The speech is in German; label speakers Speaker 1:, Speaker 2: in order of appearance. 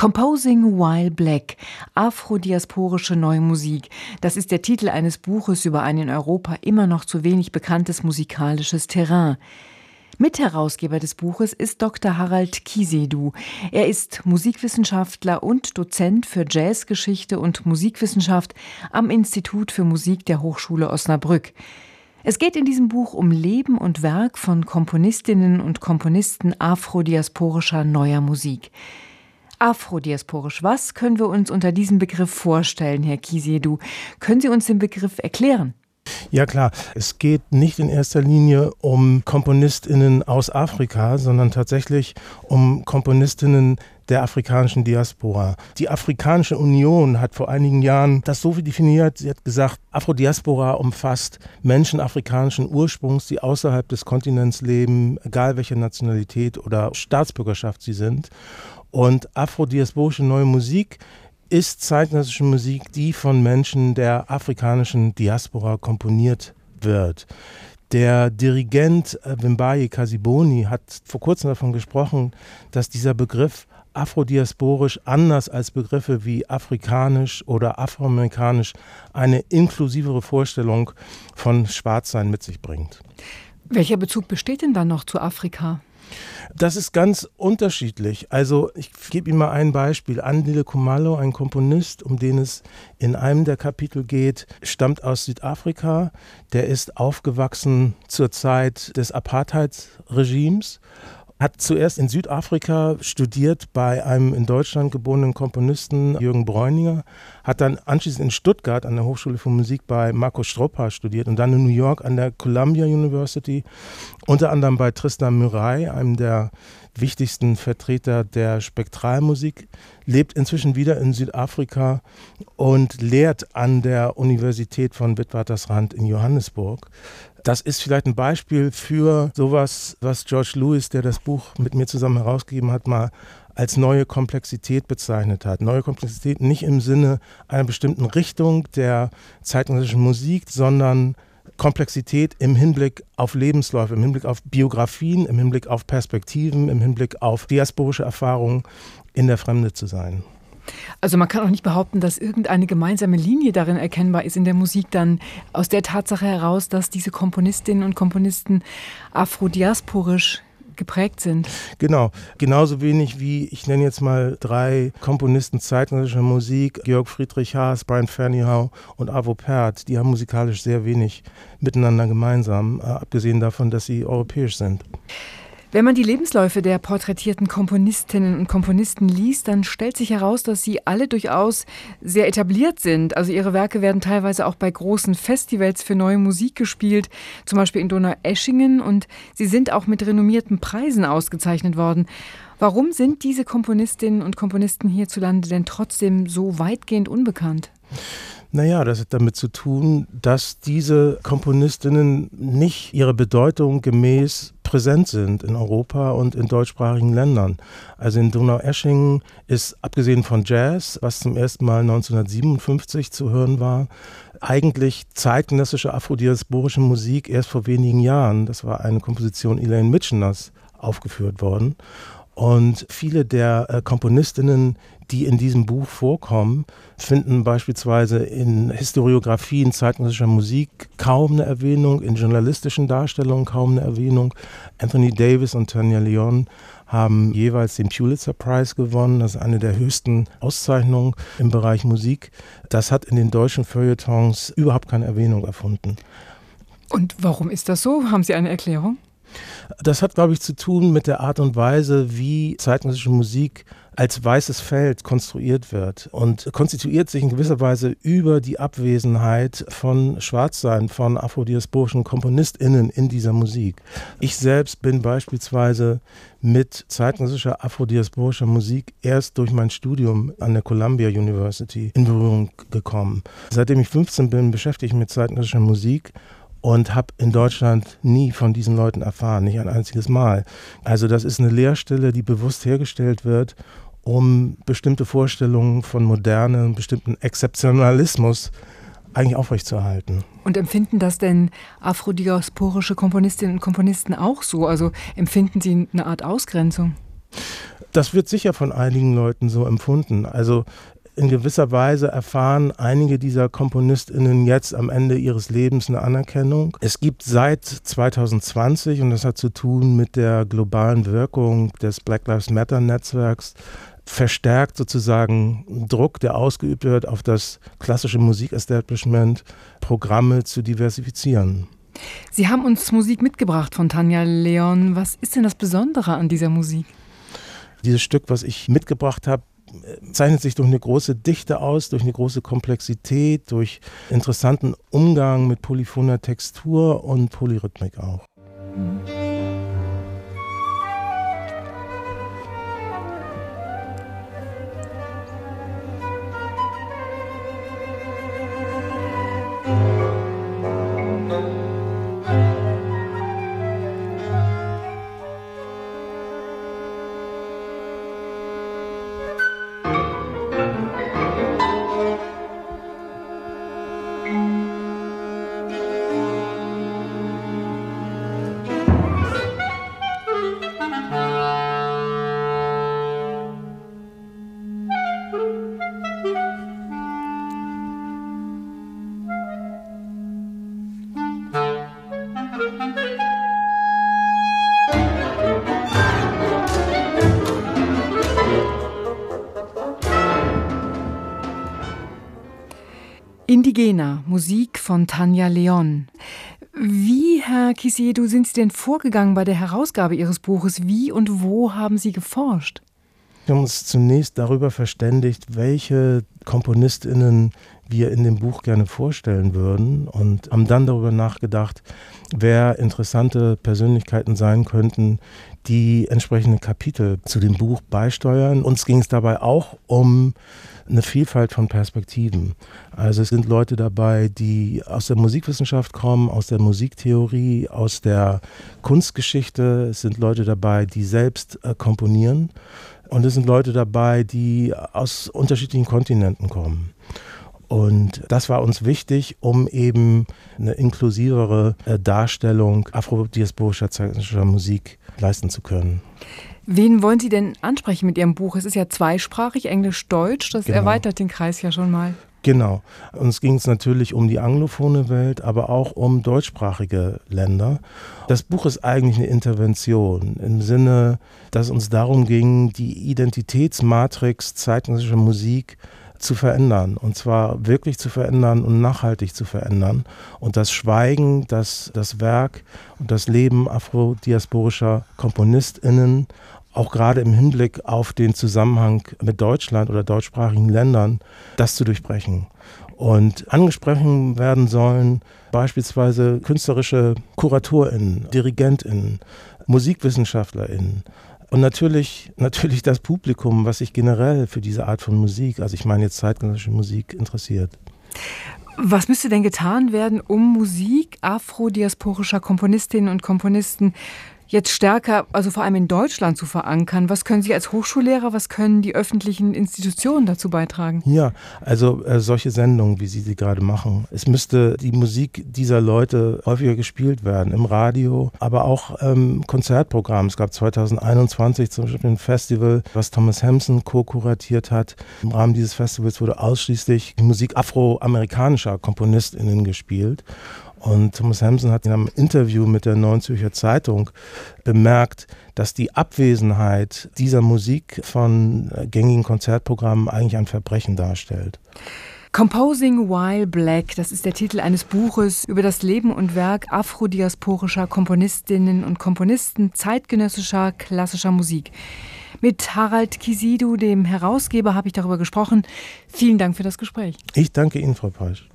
Speaker 1: Composing While Black, afrodiasporische neue Musik. Das ist der Titel eines Buches über ein in Europa immer noch zu wenig bekanntes musikalisches Terrain. Mitherausgeber des Buches ist Dr. Harald Kiesedu. Er ist Musikwissenschaftler und Dozent für Jazzgeschichte und Musikwissenschaft am Institut für Musik der Hochschule Osnabrück. Es geht in diesem Buch um Leben und Werk von Komponistinnen und Komponisten afrodiasporischer neuer Musik. Afrodiasporisch. Was können wir uns unter diesem Begriff vorstellen, Herr Kisiedu? Können Sie uns den Begriff erklären?
Speaker 2: Ja klar, es geht nicht in erster Linie um Komponistinnen aus Afrika, sondern tatsächlich um Komponistinnen der afrikanischen Diaspora. Die Afrikanische Union hat vor einigen Jahren das so definiert, sie hat gesagt, Afrodiaspora umfasst Menschen afrikanischen Ursprungs, die außerhalb des Kontinents leben, egal welche Nationalität oder Staatsbürgerschaft sie sind. Und afrodiasporische neue Musik ist zeitgenössische Musik, die von Menschen der afrikanischen Diaspora komponiert wird. Der Dirigent äh, Wimbaye Kasiboni hat vor kurzem davon gesprochen, dass dieser Begriff afrodiasporisch anders als Begriffe wie afrikanisch oder afroamerikanisch eine inklusivere Vorstellung von Schwarzsein mit sich bringt.
Speaker 1: Welcher Bezug besteht denn dann noch zu Afrika?
Speaker 2: Das ist ganz unterschiedlich. Also ich gebe Ihnen mal ein Beispiel. Andile Kumalo, ein Komponist, um den es in einem der Kapitel geht, stammt aus Südafrika. Der ist aufgewachsen zur Zeit des Apartheidsregimes hat zuerst in Südafrika studiert bei einem in Deutschland geborenen Komponisten Jürgen Bräuninger, hat dann anschließend in Stuttgart an der Hochschule für Musik bei Marco Stroppa studiert und dann in New York an der Columbia University, unter anderem bei Tristan Murray, einem der wichtigsten Vertreter der Spektralmusik, lebt inzwischen wieder in Südafrika und lehrt an der Universität von Witwatersrand in Johannesburg. Das ist vielleicht ein Beispiel für sowas, was George Lewis, der das Buch mit mir zusammen herausgegeben hat, mal als neue Komplexität bezeichnet hat. Neue Komplexität nicht im Sinne einer bestimmten Richtung der zeitgenössischen Musik, sondern Komplexität im Hinblick auf Lebensläufe, im Hinblick auf Biografien, im Hinblick auf Perspektiven, im Hinblick auf diasporische Erfahrungen in der Fremde zu sein.
Speaker 1: Also man kann auch nicht behaupten, dass irgendeine gemeinsame Linie darin erkennbar ist in der Musik dann aus der Tatsache heraus, dass diese Komponistinnen und Komponisten afrodiasporisch geprägt sind.
Speaker 2: Genau, genauso wenig wie ich nenne jetzt mal drei Komponisten zeitgenössischer Musik, Georg Friedrich Haas, Brian Ferneyhough und Avo Pärt, die haben musikalisch sehr wenig miteinander gemeinsam, äh, abgesehen davon, dass sie europäisch sind.
Speaker 1: Wenn man die Lebensläufe der porträtierten Komponistinnen und Komponisten liest, dann stellt sich heraus, dass sie alle durchaus sehr etabliert sind. Also ihre Werke werden teilweise auch bei großen Festivals für neue Musik gespielt, zum Beispiel in Donaueschingen, und sie sind auch mit renommierten Preisen ausgezeichnet worden. Warum sind diese Komponistinnen und Komponisten hierzulande denn trotzdem so weitgehend unbekannt?
Speaker 2: Naja, das hat damit zu tun, dass diese Komponistinnen nicht ihrer Bedeutung gemäß präsent sind in Europa und in deutschsprachigen Ländern. Also in Donaueschingen ist, abgesehen von Jazz, was zum ersten Mal 1957 zu hören war, eigentlich zeitgenössische afrodiasporische Musik erst vor wenigen Jahren. Das war eine Komposition Elaine Mitcheners aufgeführt worden. Und viele der äh, Komponistinnen, die in diesem Buch vorkommen, finden beispielsweise in Historiografien zeitgenössischer Musik kaum eine Erwähnung, in journalistischen Darstellungen kaum eine Erwähnung. Anthony Davis und Tanya Leon haben jeweils den Pulitzer Prize gewonnen. Das ist eine der höchsten Auszeichnungen im Bereich Musik. Das hat in den deutschen Feuilletons überhaupt keine Erwähnung erfunden.
Speaker 1: Und warum ist das so? Haben Sie eine Erklärung?
Speaker 2: Das hat, glaube ich, zu tun mit der Art und Weise, wie zeitgenössische Musik als weißes Feld konstruiert wird und konstituiert sich in gewisser Weise über die Abwesenheit von Schwarzsein, von afrodiasporischen KomponistInnen in dieser Musik. Ich selbst bin beispielsweise mit zeitgenössischer afrodiasporischer Musik erst durch mein Studium an der Columbia University in Berührung gekommen. Seitdem ich 15 bin, beschäftige ich mich mit zeitgenössischer Musik und habe in Deutschland nie von diesen Leuten erfahren, nicht ein einziges Mal. Also das ist eine Leerstelle, die bewusst hergestellt wird, um bestimmte Vorstellungen von modernen, bestimmten Exzeptionalismus eigentlich aufrechtzuerhalten.
Speaker 1: Und empfinden das denn afrodiasporische Komponistinnen und Komponisten auch so? Also empfinden sie eine Art Ausgrenzung?
Speaker 2: Das wird sicher von einigen Leuten so empfunden. Also in gewisser Weise erfahren einige dieser KomponistInnen jetzt am Ende ihres Lebens eine Anerkennung. Es gibt seit 2020, und das hat zu tun mit der globalen Wirkung des Black Lives Matter Netzwerks, verstärkt sozusagen Druck, der ausgeübt wird auf das klassische Musikestablishment, Programme zu diversifizieren.
Speaker 1: Sie haben uns Musik mitgebracht von Tanja Leon. Was ist denn das Besondere an dieser Musik?
Speaker 2: Dieses Stück, was ich mitgebracht habe, zeichnet sich durch eine große Dichte aus, durch eine große Komplexität, durch interessanten Umgang mit polyphoner Textur und Polyrhythmik auch. Mhm.
Speaker 1: Indigena, Musik von Tanja Leon. Wie, Herr Kisiedu, sind Sie denn vorgegangen bei der Herausgabe Ihres Buches? Wie und wo haben Sie geforscht?
Speaker 2: Wir haben uns zunächst darüber verständigt, welche KomponistInnen wir in dem Buch gerne vorstellen würden und haben dann darüber nachgedacht, wer interessante Persönlichkeiten sein könnten, die entsprechende Kapitel zu dem Buch beisteuern. Uns ging es dabei auch um eine Vielfalt von Perspektiven. Also es sind Leute dabei, die aus der Musikwissenschaft kommen, aus der Musiktheorie, aus der Kunstgeschichte. Es sind Leute dabei, die selbst äh, komponieren. Und es sind Leute dabei, die aus unterschiedlichen Kontinenten kommen. Und das war uns wichtig, um eben eine inklusivere äh, Darstellung afrodiasporischer zeitgenössischer Musik leisten zu können.
Speaker 1: Wen wollen Sie denn ansprechen mit Ihrem Buch? Es ist ja zweisprachig, Englisch-Deutsch. Das genau. erweitert den Kreis ja schon mal.
Speaker 2: Genau. Uns ging es natürlich um die anglophone Welt, aber auch um deutschsprachige Länder. Das Buch ist eigentlich eine Intervention im Sinne, dass uns darum ging, die Identitätsmatrix zeitgenössischer Musik zu verändern. Und zwar wirklich zu verändern und nachhaltig zu verändern. Und das Schweigen, das, das Werk und das Leben afrodiasporischer KomponistInnen auch gerade im Hinblick auf den Zusammenhang mit Deutschland oder deutschsprachigen Ländern, das zu durchbrechen. Und angesprochen werden sollen beispielsweise künstlerische KuratorInnen, DirigentInnen, MusikwissenschaftlerInnen, und natürlich, natürlich das Publikum, was sich generell für diese Art von Musik, also ich meine jetzt zeitgenössische Musik, interessiert.
Speaker 1: Was müsste denn getan werden, um Musik afrodiasporischer Komponistinnen und Komponisten jetzt stärker, also vor allem in Deutschland zu verankern? Was können Sie als Hochschullehrer, was können die öffentlichen Institutionen dazu beitragen?
Speaker 2: Ja, also äh, solche Sendungen, wie Sie sie gerade machen. Es müsste die Musik dieser Leute häufiger gespielt werden, im Radio, aber auch ähm, Konzertprogramm. Es gab 2021 zum Beispiel ein Festival, was Thomas Hampson co-kuratiert hat. Im Rahmen dieses Festivals wurde ausschließlich Musik afroamerikanischer KomponistInnen gespielt. Und Thomas Hampson hat in einem Interview mit der Neuen Zürcher Zeitung bemerkt, dass die Abwesenheit dieser Musik von äh, gängigen Konzertprogrammen eigentlich ein Verbrechen darstellt.
Speaker 1: Composing While Black, das ist der Titel eines Buches über das Leben und Werk afrodiasporischer Komponistinnen und Komponisten zeitgenössischer klassischer Musik. Mit Harald Kisidu, dem Herausgeber, habe ich darüber gesprochen. Vielen Dank für das Gespräch.
Speaker 2: Ich danke Ihnen, Frau Peisch.